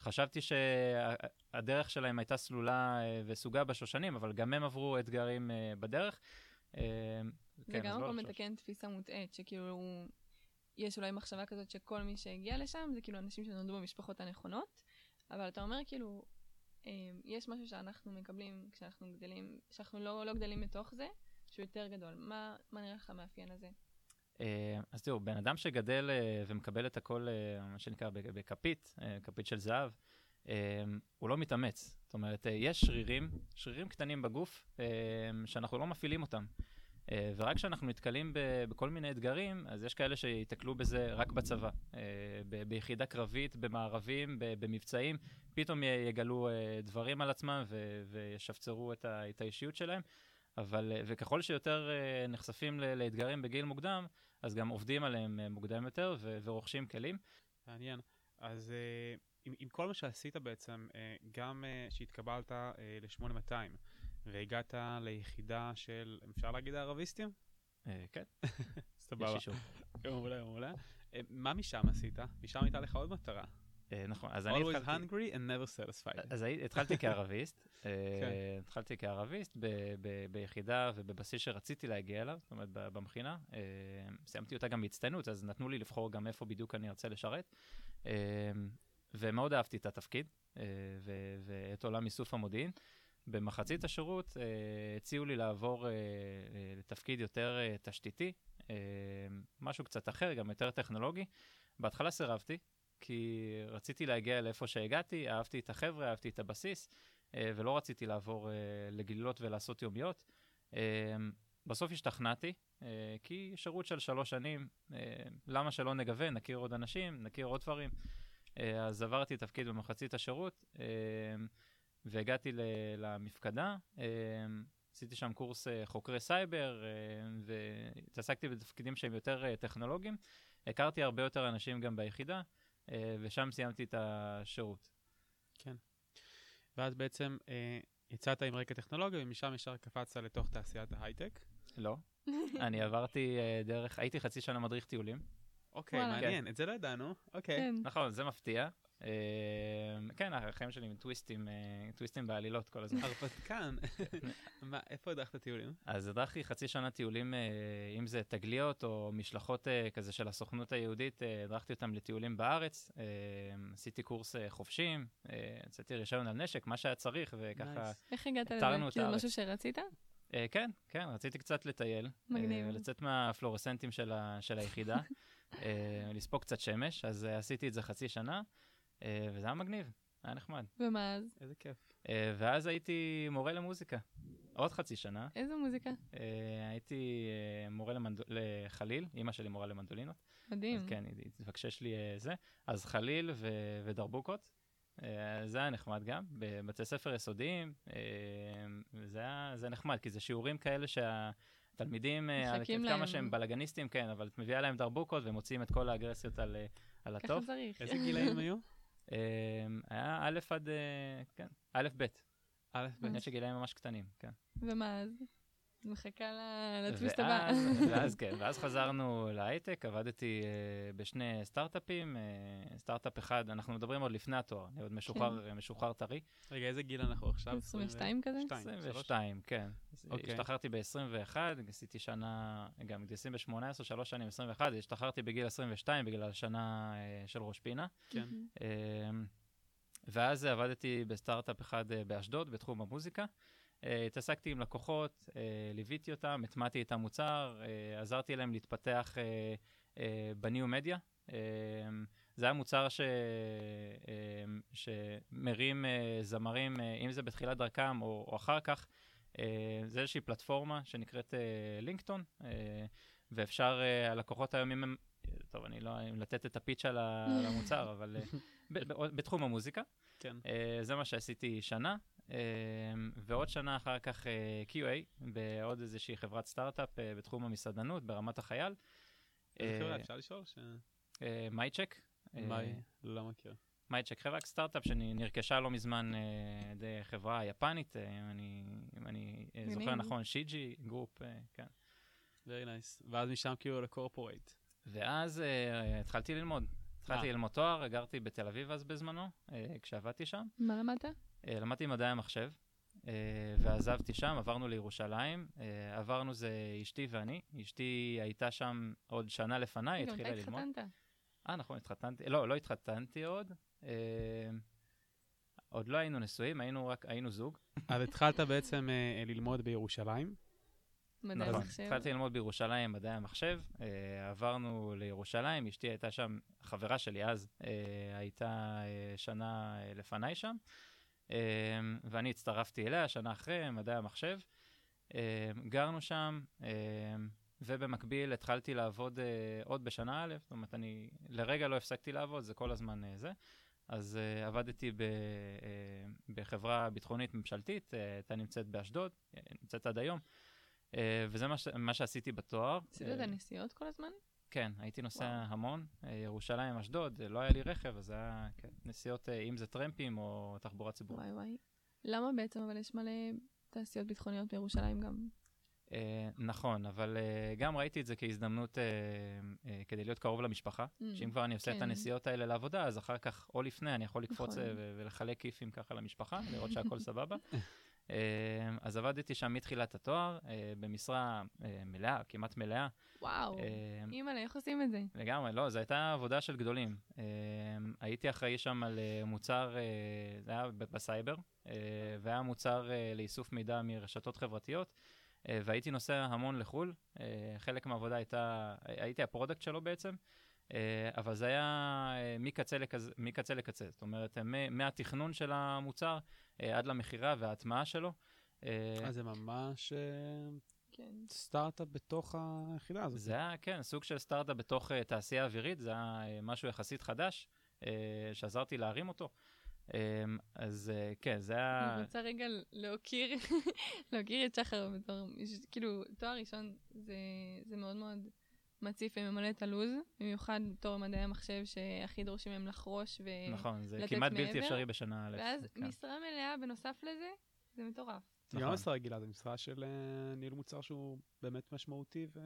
חשבתי שהדרך שלהם הייתה סלולה וסוגה בשושנים, אבל גם הם עברו אתגרים בדרך.
זה
כן,
גם הכל. מתקן תפיסה מוטעית, שכאילו הוא- יש אולי מחשבה כזאת שכל מי שהגיע לשם זה כאילו אנשים שנולדו במשפחות הנכונות, אבל אתה אומר כאילו, יש משהו שאנחנו מקבלים כשאנחנו גדלים, שאנחנו לא, לא גדלים מתוך זה, שהוא יותר גדול. מה, מה נראה לך מאפיין לזה?
אה, אז תראו, בן אדם שגדל אה, ומקבל את הכל, אה, מה שנקרא, בכ- בכפית, כפית של זהב, הוא לא מתאמץ. זאת אומרת, יש שרירים, שרירים קטנים בגוף, שאנחנו לא מפעילים אותם. אה, ורק כשאנחנו נתקלים בכל מיני אתגרים, אז יש כאלה שיתקלו בזה רק בצבא. אה, ביחידה קרבית, במארבים, ב- במבצעים, פתאום יגלו אה, דברים על עצמם וישפצרו את, האישיות שלהם. אבל, וככל שיותר נחשפים לאתגרים בגיל מוקדם, אז גם עובדים עליהם מוקדם יותר ורוכשים כלים.
מעניין. אז עם, עם כל מה שעשית בעצם, גם שהתקבלת אה, ל-8200 והגעת ליחידה של, אפשר להגיד הערביסטים?
אה, כן,
סבבה.
יש אישור.
מעולה, מעולה. אה, מה משם עשית? משם הייתה לך עוד מטרה.
אה, נכון, אז אני
Always
התחלתי...
hungry and never satisfied.
אז הי- התחלתי כערביסט,
כן.
התחלתי כערביסט ביחידה ובבסיס שרציתי להגיע אליו, זאת אומרת במכינה. סיימתי אותה גם בהצטיינות, אז נתנו לי לבחור גם איפה בדיוק אני ארצה לשרת. ומאוד אהבתי את התפקיד ואת עולם איסוף המודיעין. במחצית השירות אה, הציעו לי לעבור אה, אה, לתפקיד יותר אה, תשתיתי, אה, משהו קצת אחר, גם יותר טכנולוגי. בהתחלה סירבתי, כי רציתי להגיע לאיפה שהגעתי, אהבתי את החבר'ה, אהבתי את הבסיס, אה, ולא רציתי לעבור אה, לגלילות ולעשות יומיות. אה, בסוף השתכנעתי, אה, כי שירות של שלוש שנים, אה, למה שלא נגוון, נכיר עוד אנשים, נכיר עוד דברים. אה, אז עברתי תפקיד במחצית השירות, אה, והגעתי ל- למפקדה. אה, עשיתי שם קורס אה, חוקרי סייבר, אה, והתעסקתי בתפקידים שהם יותר טכנולוגיים. הכרתי הרבה יותר אנשים גם ביחידה, ושם סיימתי את השירות.
ואז בעצם אה, יצאת עם רקע טכנולוגיה ומשם ישר קפצת לתוך תעשיית ההייטק.
לא. אני עברתי אה, דרך, הייתי חצי שנה מדריך טיולים.
אוקיי. מעניין, את זה לא ידענו. אוקיי.
כן.
נכון, זה מפתיע. אה, כן, החיים שלי עם טוויסטים, אה, טוויסטים בעלילות כל הזמן.
הרפתקן. מה, איפה הדרכת טיולים?
אז הדרכתי חצי שנה טיולים, אה, אם זה תגליות או משלחות אה, כזה של הסוכנות היהודית, הדרכתי אותם לטיולים בארץ. עשיתי קורס חובשים, אה, יצאתי רישיון על נשק, מה שהיה צריך, וככה...
איך הגעת לזה?
את
כי זה
הארץ.
משהו שרצית?
כן, כן, רציתי קצת לטייל.
מגניב.
לצאת מהפלורסנטים של, היחידה, לספוג קצת שמש, אז עשיתי את זה חצי שנה, וזה היה מגניב, היה נחמד.
ומה אז?
איזה כיף.
אה, ואז הייתי מורה למוזיקה, עוד חצי שנה.
איזה מוזיקה?
אה, הייתי אה, מורה למנד... לחליל, אימא שלי מורה למנדולינות,
מדהים.
אז כן, היא תבקשש לי אה, זה. אז חליל ו... ודרבוקות, אה, זה היה נחמד גם, בבתי ספר יסודיים, אה, זה היה זה נחמד, כי זה שיעורים כאלה שהתלמידים, אה, על-
מחכים
כמה
להם.
שהם בלאגניסטים, כן, אבל את מביאה להם דרבוקות והם מוציאים את כל האגרסיות על, אה, על
ככה
הטוב.
צריך.
איזה גילאים היו?
אה, היה א' עד, אה, כן, א' ב',
א', ב'.
יש גילאים ממש קטנים, כן.
ומה אז? מחכה לטוויסט הבא.
ואז, כן, ואז חזרנו להייטק, עבדתי uh, בשני סטארט-אפים, uh, סטארט-אפ אחד, אנחנו מדברים עוד לפני התואר, אני עוד משוחרר,
כן.
משוחרר טרי.
רגע, איזה גיל אנחנו עכשיו?
22 כזה?
22,
22, כן.
אוקיי.
השתחררתי ב-21, עשיתי שנה, גם מתגייסים ב-18, שלוש שנים 21, השתחררתי בגיל 22 בגלל השנה uh, של ראש פינה.
כן.
Uh, ואז עבדתי בסטארט-אפ אחד uh, באשדוד, בתחום המוזיקה. Uh, התעסקתי עם לקוחות, uh, ליוויתי אותם, הטמעתי את המוצר, uh, עזרתי להם להתפתח בניו מדיה. Uh, זה היה מוצר ש... שמרים זמרים, אם זה בתחילת דרכם או, או אחר כך. זה איזושהי פלטפורמה שנקראת לינקטון, ואפשר, הלקוחות היום, אם הם... טוב, אני לא... לתת את הפיץ' על המוצר, אבל בתחום המוזיקה.
כן.
זה מה שעשיתי שנה, ועוד שנה אחר כך אה, QA בעוד איזושהי חברת סטארט-אפ אה, בתחום המסעדנות ברמת החייל.
חברה,
אה,
אפשר לשאול?
אה, MyCheck. אה,
מאי? לא מכיר.
MyCheck, חברת סטארט-אפ שנרכשה לא מזמן אה, על ידי חברה יפנית, אה, אם אני, אה, זוכר. נכון, Shiji Group, אה, כן.
very nice. ואז משם כאילו ל corporate.
ואז אה, התחלתי ללמוד. התחלתי
אה.
ללמוד תואר, גרתי בתל אביב אז בזמנו, אה, כשעבדתי שם.
מה למדת?
אה, למדתי מדעי המחשב, אה, ועזבתי שם, עברנו לירושלים. אה, עברנו זה אשתי ואני. אשתי הייתה שם עוד שנה לפניי,
גם
התחילה
אתה
ללמוד.
התחתנת.
אה, נכון, התחתנתי. לא, לא התחתנתי עוד. עוד לא היינו נשואים, היינו רק, היינו זוג.
אז התחלת בעצם ללמוד בירושלים.
מדעי
נכון,
מחשב.
התחלתי ללמוד בירושלים מדעי המחשב, אה, עברנו לירושלים, אשתי הייתה שם, חברה שלי אז אה, הייתה אה, שנה אה, לפניי שם, ואני הצטרפתי אליה שנה אחרי מדעי המחשב, אה, גרנו שם, אה, ובמקביל התחלתי לעבוד אה, עוד בשנה א', זאת אומרת, אני לרגע לא הפסקתי לעבוד, זה כל הזמן אה, זה. אז uh, עבדתי ב, uh, בחברה ביטחונית ממשלתית, uh, הייתה נמצאת באשדוד, נמצאת עד היום, uh, וזה מה, ש, מה שעשיתי בתואר.
עשית את הנסיעות כל הזמן?
כן, הייתי נוסע
וואו.
המון, uh, ירושלים, אשדוד, לא היה לי רכב, אז זה היה כן, נסיעות, uh, אם זה טרמפים או תחבורה ציבורית.
וואי וואי. למה בעצם אבל יש מלא תעשיות ביטחוניות בירושלים גם?
Uh, נכון, אבל uh, גם ראיתי את זה כהזדמנות uh, uh, כדי להיות קרוב למשפחה,
Mm,
שאם כבר אני עושה את
כן.
הנסיעות האלה לעבודה, אז אחר כך, או לפני, אני יכול לקפוץ
נכון.
ולחלק כיפים ככה למשפחה, לראות שהכל סבבה. אה, אז עבדתי שם מתחילת התואר, אה, במשרה אה, מלאה, כמעט מלאה.
וואו,
אה,
אימא'לה, איך עושים את זה?
לגמרי, לא, זו הייתה עבודה של גדולים. אה, הייתי אחראי שם על אה, מוצר, זה היה בסייבר, והיה מוצר לאיסוף מידע מרשתות חברתיות, והייתי נוסע המון לחו"ל. חלק מהעבודה הייתה, הייתי ה product שלו בעצם, אבל זה היה uh, מקצה, לקצה, מקצה לקצה. זאת אומרת, מ- מהתכנון של המוצר עד למכירה וההטמעה שלו.
אז זה ממש אה,
כן.
סטארט-אפ בתוך היחידה הזאת.
זה היה, כן, סוג של סטארט-אפ בתוך uh, תעשייה אווירית, זה היה uh, משהו יחסית חדש, uh, שעזרתי להרים אותו. Um, אז uh, כן, זה היה...
אני רוצה רגע להוקיר, להוקיר את שחר בתור, מישהו- כאילו, תואר ראשון זה, זה מאוד מאוד מציף וממלא את הלו"ז, במיוחד בתור מדעי המחשב שהכי דורשים מהם לחרוש, ו...
נכון, זה כמעט בלתי
מעבר,
אפשרי בשנה א'.
ואז
כן.
משרה מלאה בנוסף לזה, זה מטורף.
זה גם
נכון.
משרה רגילה, זו משרה של אה, ניהול מוצר שהוא באמת משמעותי ו...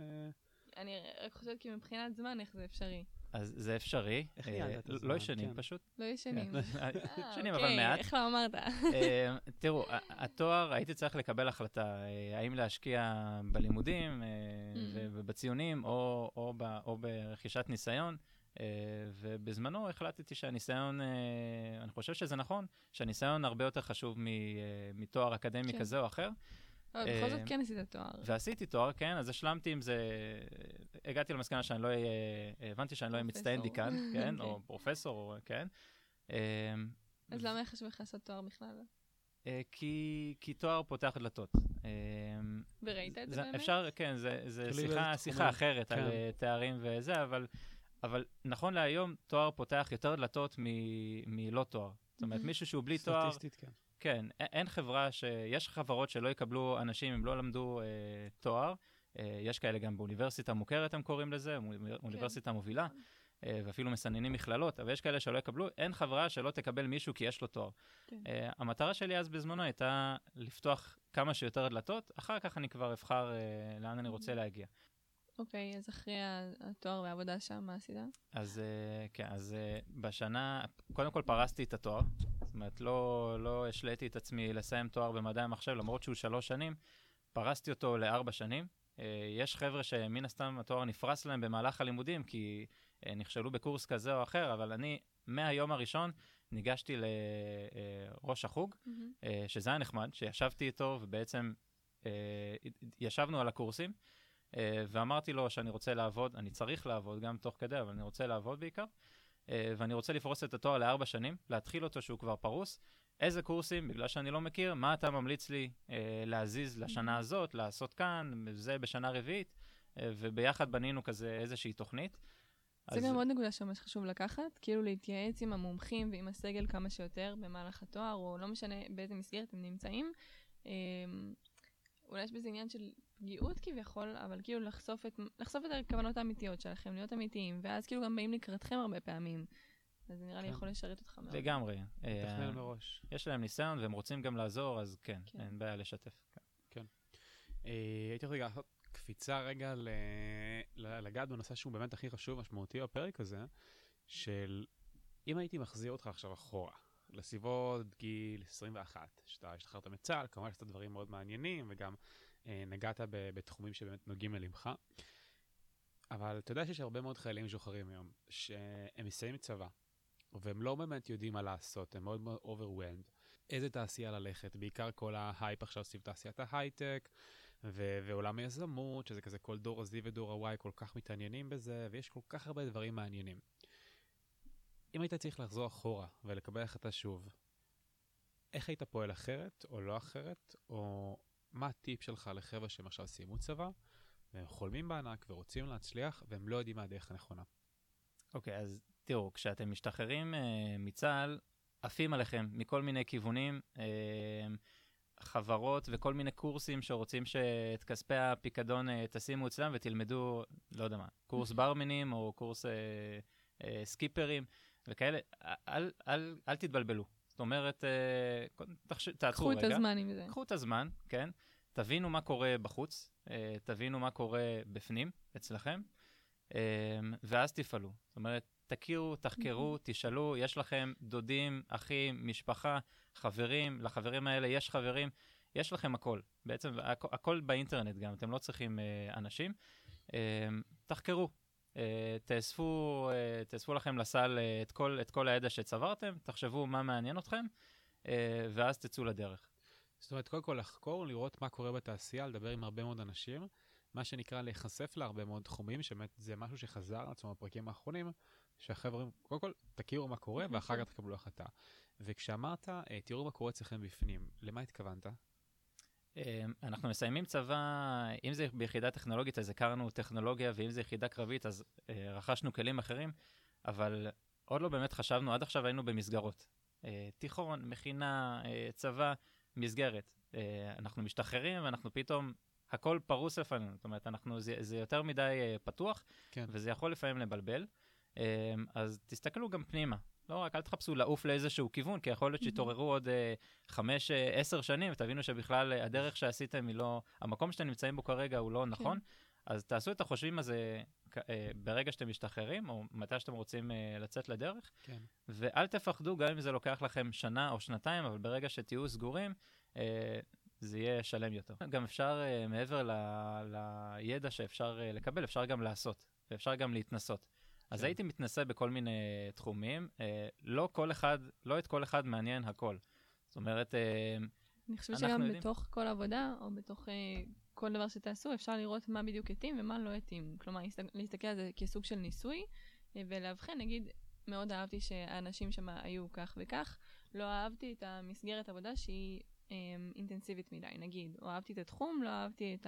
אני רק חושבת כי מבחינת זמן, איך זה אפשרי.
אז זה אפשרי.
איך
אה,
ניהלת את
לא
הזמן?
ישנים
כן.
פשוט.
לא ישנים.
כן.
אה,
ישנים, אבל
אוקיי,
מעט.
איך לא אמרת?
אה, תראו, התואר, הייתי צריך לקבל החלטה, אה, האם להשקיע בלימודים אה,
Mm.
ו- ובציונים, או, או, ב- או ברכישת ניסיון. אה, ובזמנו החלטתי שהניסיון, אה, אני חושב שזה נכון, שהניסיון הרבה יותר חשוב מ- אה, מתואר אקדמי
כן.
כזה או אחר.
אבל בכל זאת
אה,
כן עשית תואר.
ועשיתי תואר, כן, אז השלמתי עם זה, הגעתי למסקנה שאני לא אהיה, הבנתי שאני לא אהיה מצטיין
פרופסור.
דיקן, כן,
אוקיי.
או פרופסור, או- כן. אה,
אז למה חשוב לך לעשות תואר בכלל?
אה, כי, כי תואר פותח דלתות. אה,
וראית את זה
זה-
באמת?
אפשר, כן, זה, זה שיחה, שיחה. אחרת
כן.
על אה, תארים וזה, אבל, אבל נכון להיום, תואר פותח יותר דלתות מ- מלא תואר. זאת אומרת. מישהו שהוא בלי תואר,
סטטיסטית, כן.
כן, אין חברה ש... יש חברות שלא יקבלו אנשים אם לא למדו אה, תואר. אה, יש כאלה גם באוניברסיטה מוכרת, הם קוראים לזה, אוניבר- אוניברסיטה מובילה, אה, ואפילו מסננים מכללות, אבל יש כאלה שלא יקבלו. אין חברה שלא תקבל מישהו כי יש לו תואר.
כן.
אה, המטרה שלי אז בזמנו הייתה לפתוח כמה שיותר דלתות, אחר כך אני כבר אבחר אה, לאן אני רוצה להגיע.
אוקיי, אז אחרי התואר והעבודה שם, מה עשית?
אז אה, כן, אז אה, בשנה, קודם כל פרסתי את התואר, זאת אומרת, לא, לא השליתי את עצמי לסיים תואר במדעי המחשב, למרות שהוא שלוש שנים, פרסתי אותו לארבע שנים. אה, יש חבר'ה שמן הסתם התואר נפרס להם במהלך הלימודים, כי אה, נכשלו בקורס כזה או אחר, אבל אני, מהיום הראשון, ניגשתי לראש החוג,
מהמם.
אה, שזה היה נחמד, שישבתי איתו ובעצם אה, ישבנו על הקורסים, אה, ואמרתי לו שאני רוצה לעבוד, אני צריך לעבוד גם תוך כדי, אבל אני רוצה לעבוד בעיקר, אה, ואני רוצה לפרוס את התואר לארבע שנים, להתחיל אותו שהוא כבר פרוס. איזה קורסים, בגלל שאני לא מכיר, מה אתה ממליץ לי אה, להזיז לשנה הזאת, לעשות כאן, זה בשנה רביעית, אה, וביחד בנינו כזה איזושהי תוכנית.
זה
אז-
גם עוד נקודה שממש חשוב לקחת, כאילו להתייעץ עם המומחים ועם הסגל כמה שיותר במהלך התואר, או לא משנה באיזה מסגרת הם נמצאים. אולי יש בזה עניין של פגיעות כביכול, אבל כאילו לחשוף את, לחשוף את הכוונות האמיתיות שלכם, להיות אמיתיים, ואז כאילו גם באים לקראתכם הרבה פעמים. אז זה נראה לי
כן.
יכול לשרת אותך מאוד.
לגמרי. אה,
תכנן מראש.
יש להם ניסיון והם רוצים גם לעזור, אז כן,
כן.
אין בעיה לשתף.
אה, הייתי רוצה רגע לעשות קפיצה רגע ל- ל- לגעת בנושא שהוא באמת הכי חשוב, משמעותי בפרק הזה, של אם הייתי מחזיר אותך עכשיו אחורה, לסביבות גיל 21, שאתה השתחררת מצה"ל, כמובן עשית דברים מאוד מעניינים, וגם אה, נגעת ב- בתחומים שבאמת נוגעים ללבך. אבל אתה יודע שיש הרבה מאוד חיילים משוחררים היום, שהם מסיימים צבא, והם לא באמת יודעים מה לעשות, הם מאוד מאוד overwhelmed. איזה תעשייה ללכת, בעיקר כל ההייפ עכשיו סביב תעשיית ההייטק, ו- ועולם היזמות, שזה כזה כל דור ה-Z ודור ה-Y כל כך מתעניינים בזה, ויש כל כך הרבה דברים מעניינים. אם היית צריך לחזור אחורה ולקבל החלטה שוב, איך היית פועל אחרת או לא אחרת, או מה הטיפ שלך לחבר'ה שהם עכשיו סיימו צבא, והם חולמים בענק ורוצים להצליח, והם לא יודעים מה הדרך הנכונה?
אוקיי, okay, אז תראו, כשאתם משתחררים uh, מצה"ל, עפים עליכם מכל מיני כיוונים. Uh, חברות וכל מיני קורסים שרוצים שאת כספי הפיקדון uh, תשימו אצלם ותלמדו, לא יודע מה, קורס ברמנים או קורס uh, uh, סקיפרים וכאלה, אל, אל, אל תתבלבלו. זאת אומרת, uh, תחש... תעצרו רגע.
קחו את הזמן עם זה.
קחו את הזמן, כן. תבינו מה קורה בחוץ, uh, תבינו מה קורה בפנים, אצלכם, uh, ואז תפעלו. זאת אומרת, תכירו, תחקרו, תשאלו, יש לכם דודים, אחים, משפחה, חברים, לחברים האלה יש חברים, יש לכם הכל. בעצם הכ- הכל באינטרנט גם, אתם לא צריכים אנשים. תחקרו, תאספו, uh, תאספו לכם לסל uh, את, כל, את כל הידע שצברתם, תחשבו מה מעניין אתכם, ואז תצאו לדרך.
זאת אומרת, קודם כל לחקור, לראות מה קורה בתעשייה, לדבר עם הרבה מאוד אנשים, מה שנקרא להיחשף להרבה מאוד תחומים, שבאמת זה משהו שחזר על עצמו בפרקים האחרונים, שהחבר'ה, קודם כל, תכירו מה קורה, ואחר כך תקבלו החלטה. וכשאמרת, אה, תראו מה קורה אצלכם בפנים, למה התכוונת?
אנחנו מסיימים צבא, אם זה ביחידה טכנולוגית, אז הכרנו טכנולוגיה, ואם זה יחידה קרבית, אז אה, רכשנו כלים אחרים, אבל עוד לא באמת חשבנו, עד עכשיו היינו במסגרות. אה, תיכון, מכינה, צבא, מסגרת. אנחנו משתחררים, ואנחנו פתאום הכל פרוס לפנינו, זאת אומרת, אנחנו, זה, זה יותר מדי פתוח, כן. וזה יכול לפעמים לבלבל. אז תסתכלו גם פנימה, לא רק, אל תחפשו לעוף לאיזשהו כיוון, כי יכול להיות שיתעוררו עוד אה, חמש, אה, עשר שנים, ותבינו שבכלל אה, הדרך שעשיתם היא לא, המקום שאתם נמצאים בו כרגע הוא לא כן. נכון. אז תעשו את החושבים הזה ברגע שאתם משתחררים, או מתי שאתם רוצים לצאת לדרך, כן. ואל תפחדו, גם אם זה לוקח לכם שנה או שנתיים, אבל ברגע שתהיו סגורים, זה יהיה שלם יותר. גם אפשר, מעבר ל, לידע שאפשר לקבל, אפשר גם לעשות, ואפשר גם להתנסות. אז כן. הייתי מתנסה בכל מיני תחומים. אה, לא כל אחד, לא את כל אחד מעניין הכל. זאת אומרת, אה,
אני חושבת שגם יודעים... בתוך כל עבודה, או בתוך אה, כל דבר שתעשו, אפשר לראות מה בדיוק התאים ומה לא התאים. כלומר, להסתכל על זה כסוג של ניסוי, אה, ולאבחן, נגיד, מאוד אהבתי שהאנשים שם היו כך וכך, לא אהבתי את המסגרת עבודה שהיא אה, אינטנסיבית מדי, נגיד, או אהבתי את התחום, לא אהבתי את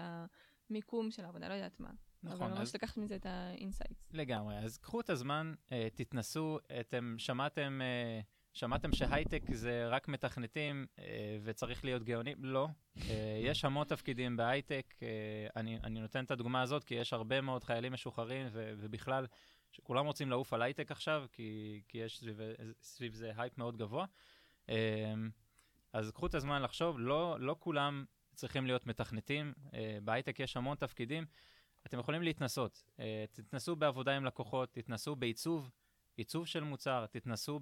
המיקום של העבודה, לא יודעת מה. נכון. אבל ממש אז... לקחת מזה את ה insights.
לגמרי. אז קחו את הזמן, uh, תתנסו, אתם שמעתם, uh, שמעתם שהייטק זה רק מתכנתים uh, וצריך להיות גאונים? לא. Uh, יש המון תפקידים בהייטק. Uh, אני, אני נותן את הדוגמה הזאת כי יש הרבה מאוד חיילים משוחררים ו- ובכלל, שכולם רוצים לעוף על הייטק עכשיו, כי, כי יש סביב, סביב זה הייפ מאוד גבוה. Uh, אז קחו את הזמן לחשוב, לא, לא כולם צריכים להיות מתכנתים. Uh, בהייטק יש המון תפקידים. אתם יכולים להתנסות. Uh, תתנסו בעבודה עם לקוחות, תתנסו בעיצוב, עיצוב של מוצר, תתנסו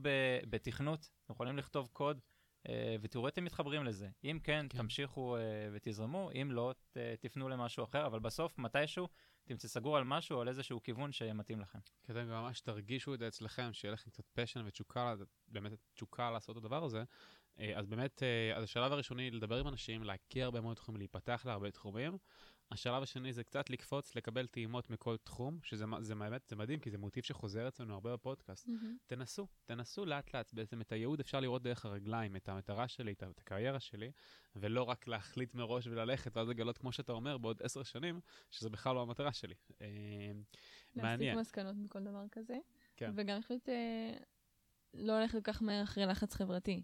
בתכנות, אתם יכולים לכתוב קוד, uh, ותראו אתם מתחברים לזה. אם כן, כן. תמשיכו uh, ותזרמו, אם לא, תפנו למשהו אחר, אבל בסוף, מתישהו, אתם תסגרו על משהו, על איזשהו כיוון שמתאים לכם.
כדי ממש תרגישו את זה אצלכם, שיהיה לכם קצת passion ותשוקה, באמת תשוקה לעשות את הדבר הזה. אז באמת, אז השלב הראשוני, לדבר עם אנשים, להכיר הרבה מאוד תחומים, להיפתח להרבה תחומים. השלב השני זה קצת לקפוץ, לקבל טעימות מכל תחום, שזה זה באמת, זה מדהים, כי זה מוטיב שחוזר אצלנו הרבה בפודקאסט. Mm-hmm. תנסו, תנסו לאט לאט, בעצם את הייעוד אפשר לראות דרך הרגליים, את המטרה שלי, את הקריירה שלי, ולא רק להחליט מראש וללכת, ואז לגלות, כמו שאתה אומר, בעוד עשר שנים, שזה בכלל לא המטרה שלי. אה,
מעניין. להסיק מסקנות מכל דבר כזה. כן. וגם החליט אה, לא ללכת כל כך מהר אחרי לחץ חברתי.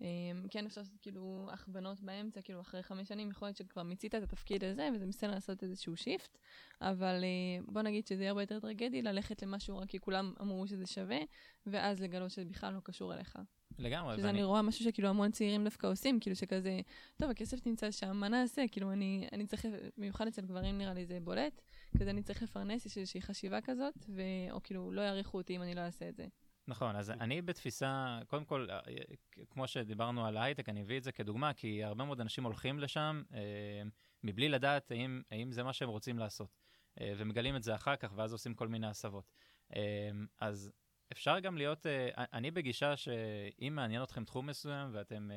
אמ, כן אפשר לעשות כאילו הכוונות באמצע, כאילו אחרי חמש שנים יכול להיות שכבר מיצית את התפקיד הזה וזה בסדר לעשות איזשהו שיפט, אבל אה, בוא נגיד שזה יהיה הרבה יותר טרגדי ללכת למשהו רק כי כולם אמרו שזה שווה, ואז לגלות שזה בכלל לא קשור אליך.
לגמרי.
שזה ואני... אני רואה משהו שכאילו המון צעירים דווקא עושים, כאילו שכזה, טוב, הכסף נמצא שם, מה נעשה? כאילו אני, אני צריך, במיוחד אצל גברים נראה לי זה בולט, כזה אני צריך לפרנס, יש איזושהי חשיבה כזאת, ו... או כאילו לא יעריכו אותי אם אני לא אעשה את זה.
נכון, אז אני בתפיסה, קודם כל, אה, כמו שדיברנו על ההייטק, אני אביא את זה כדוגמה, כי הרבה מאוד אנשים הולכים לשם אה, מבלי לדעת האם, האם זה מה שהם רוצים לעשות, אה, ומגלים את זה אחר כך, ואז עושים כל מיני הסבות. אה, אז אפשר גם להיות, אה, אני בגישה שאם מעניין אתכם תחום מסוים ואתם אה,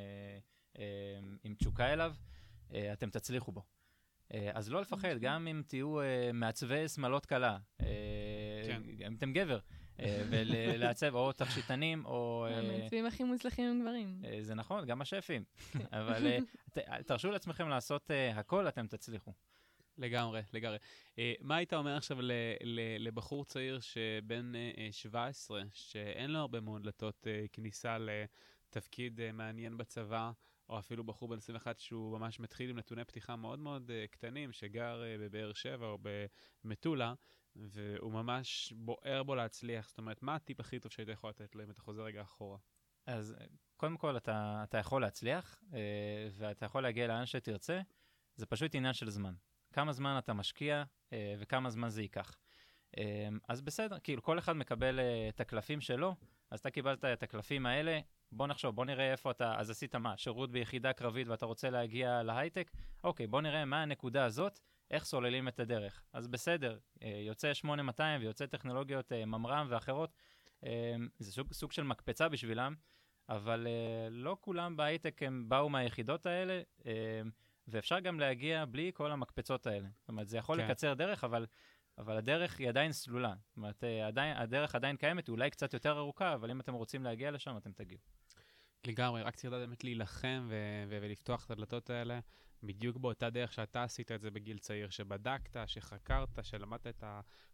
אה, עם תשוקה אליו, אה, אתם תצליחו בו. אז לא לפחד, גם אם תהיו מעצבי שמלות קלה, כן. אם אתם גבר. אה, ולעצב או תכשיטנים או... אה,
המעצבים הכי מוצלחים הם גברים.
אה, זה נכון, גם השפים. אבל אה, ת- תרשו לעצמכם לעשות הכל, אתם תצליחו.
לגמרי, לגמרי. מה היית אומר עכשיו לבחור צעיר שבן אה, אה, 17, שאין לו הרבה מאוד דלתות כניסה לתפקיד מעניין בצבא, או אפילו בחור בן 21 שהוא ממש מתחיל עם נתוני פתיחה מאוד מאוד קטנים, שגר בבאר שבע או במטולה, והוא ממש בוער בו להצליח. זאת אומרת, מה הטיפ הכי טוב שהיית יכול לתת לו אם אתה חוזר רגע אחורה?
אז אה, קודם כל, אתה, אתה יכול להצליח, אה, ואתה יכול להגיע לאן שתרצה, זה פשוט עניין של זמן. כמה זמן אתה משקיע אה, וכמה זמן זה ייקח. אז בסדר, כאילו כל אחד מקבל את הקלפים שלו, אז אתה קיבלת את הקלפים האלה, בוא נחשוב, בוא נראה איפה אתה, אז עשית מה, שירות ביחידה קרבית ואתה רוצה להגיע להייטק? אוקיי, בוא נראה מה הנקודה הזאת, איך סוללים את הדרך. אז בסדר, אה, יוצא 8200 ויוצא טכנולוגיות אה, ממר"ם ואחרות, אה, זה סוג, סוג של מקפצה בשבילם, אבל לא כולם בהייטק הם באו מהיחידות האלה, ואפשר גם להגיע בלי כל המקפצות האלה. זאת אומרת, זה יכול
כן.
לקצר דרך, אבל, אבל הדרך היא עדיין סלולה. זאת אומרת, עדיין, הדרך עדיין קיימת, היא אולי קצת יותר ארוכה, אבל אם אתם רוצים להגיע לשם, אתם תגיעו.
לגמרי, רק צריך לדעת באמת להילחם ו- ו- ולפתוח את הדלתות האלה בדיוק באותה דרך שאתה עשית את זה בגיל צעיר, שבדקת, שחקרת, שלמדת את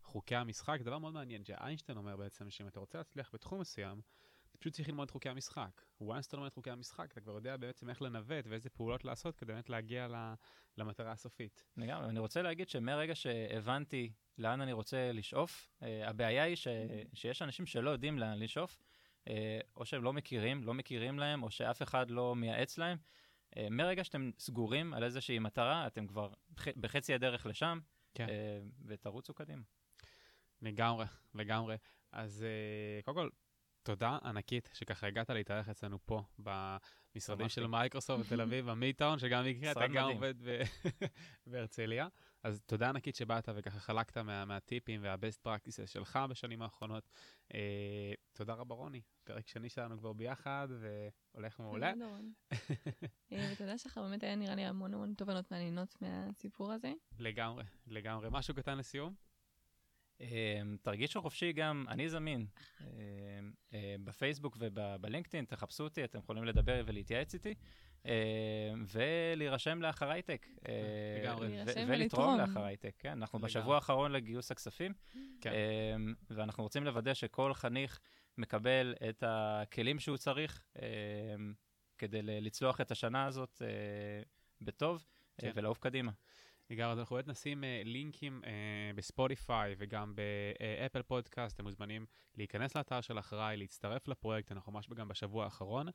חוקי המשחק. דבר מאוד מעניין, שאיינשטיין אומר בעצם, שאם אתה רוצה להצליח בתחום מסוים, אתה פשוט צריך ללמוד את חוקי המשחק. once אתה לומד את חוקי המשחק, אתה כבר יודע בעצם איך לנווט ואיזה פעולות לעשות כדי באמת להגיע למטרה הסופית.
לגמרי, אני רוצה להגיד שמרגע שהבנתי לאן אני רוצה לשאוף, uh, הבעיה היא ש, שיש אנשים שלא יודעים לאן לשאוף, uh, או שהם לא מכירים, לא מכירים להם, או שאף אחד לא מייעץ להם. Uh, מרגע שאתם סגורים על איזושהי מטרה, אתם כבר בח- בחצי הדרך לשם,
כן.
uh, ותרוצו קדימה.
לגמרי, לגמרי. אז uh, קודם כל, תודה ענקית שככה הגעת להתארח אצלנו פה במשרדים של. מייקרוסופט בתל אביב, במיטאון, שגם במקרה אתה גם. עובד בהרצליה. אז תודה ענקית שבאת וככה חלקת מה, מהטיפים וה-best practices שלך בשנים האחרונות. Uh, תודה רבה רוני, פרק שני שלנו כבר ביחד והולך מעולה.
תודה, דורון. אה, ותודה שלך, באמת היה נראה לי המון המון תובנות מעניינות מהסיפור הזה.
לגמרי, לגמרי. משהו קטן לסיום?
Um, תרגישו חופשי גם, אני זמין. Um, uh, בפייסבוק ובלינקדאין, תחפשו אותי, אתם יכולים לדבר ולהתייעץ איתי, ולהירשם לאחריי הייטק. uh,
לגמרי.
ולתרום. לאחריי הייטק, כן. אנחנו. בשבוע האחרון לגיוס הכספים,
כן.
um, ואנחנו רוצים לוודא שכל חניך מקבל את הכלים שהוא צריך כדי לצלוח את השנה הזאת בטוב, כן. ולעוף קדימה.
לגמרי, אז אנחנו באמת נשים uh, לינקים uh, בספוטיפיי וגם באפל פודקאסט, אתם מוזמנים להיכנס לאתר של אחריי, להצטרף לפרויקט, אנחנו ממש גם בשבוע האחרון.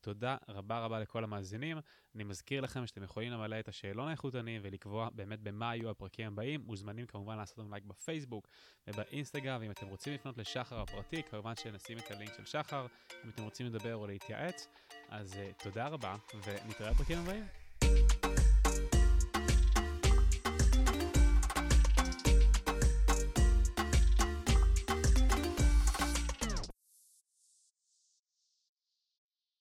תודה רבה רבה לכל המאזינים. אני מזכיר לכם שאתם יכולים למלא את השאלון האיכותני ולקבוע באמת במה יהיו הפרקים הבאים. מוזמנים כמובן לעשות לנו לייק בפייסבוק ובאינסטגרם, ואם אתם רוצים לפנות לשחר הפרטי, כמובן שנשים את הלינק של שחר, אם אתם רוצים לדבר או להתייעץ. אז uh, תודה רבה, ונתראה בפרקים הבאים.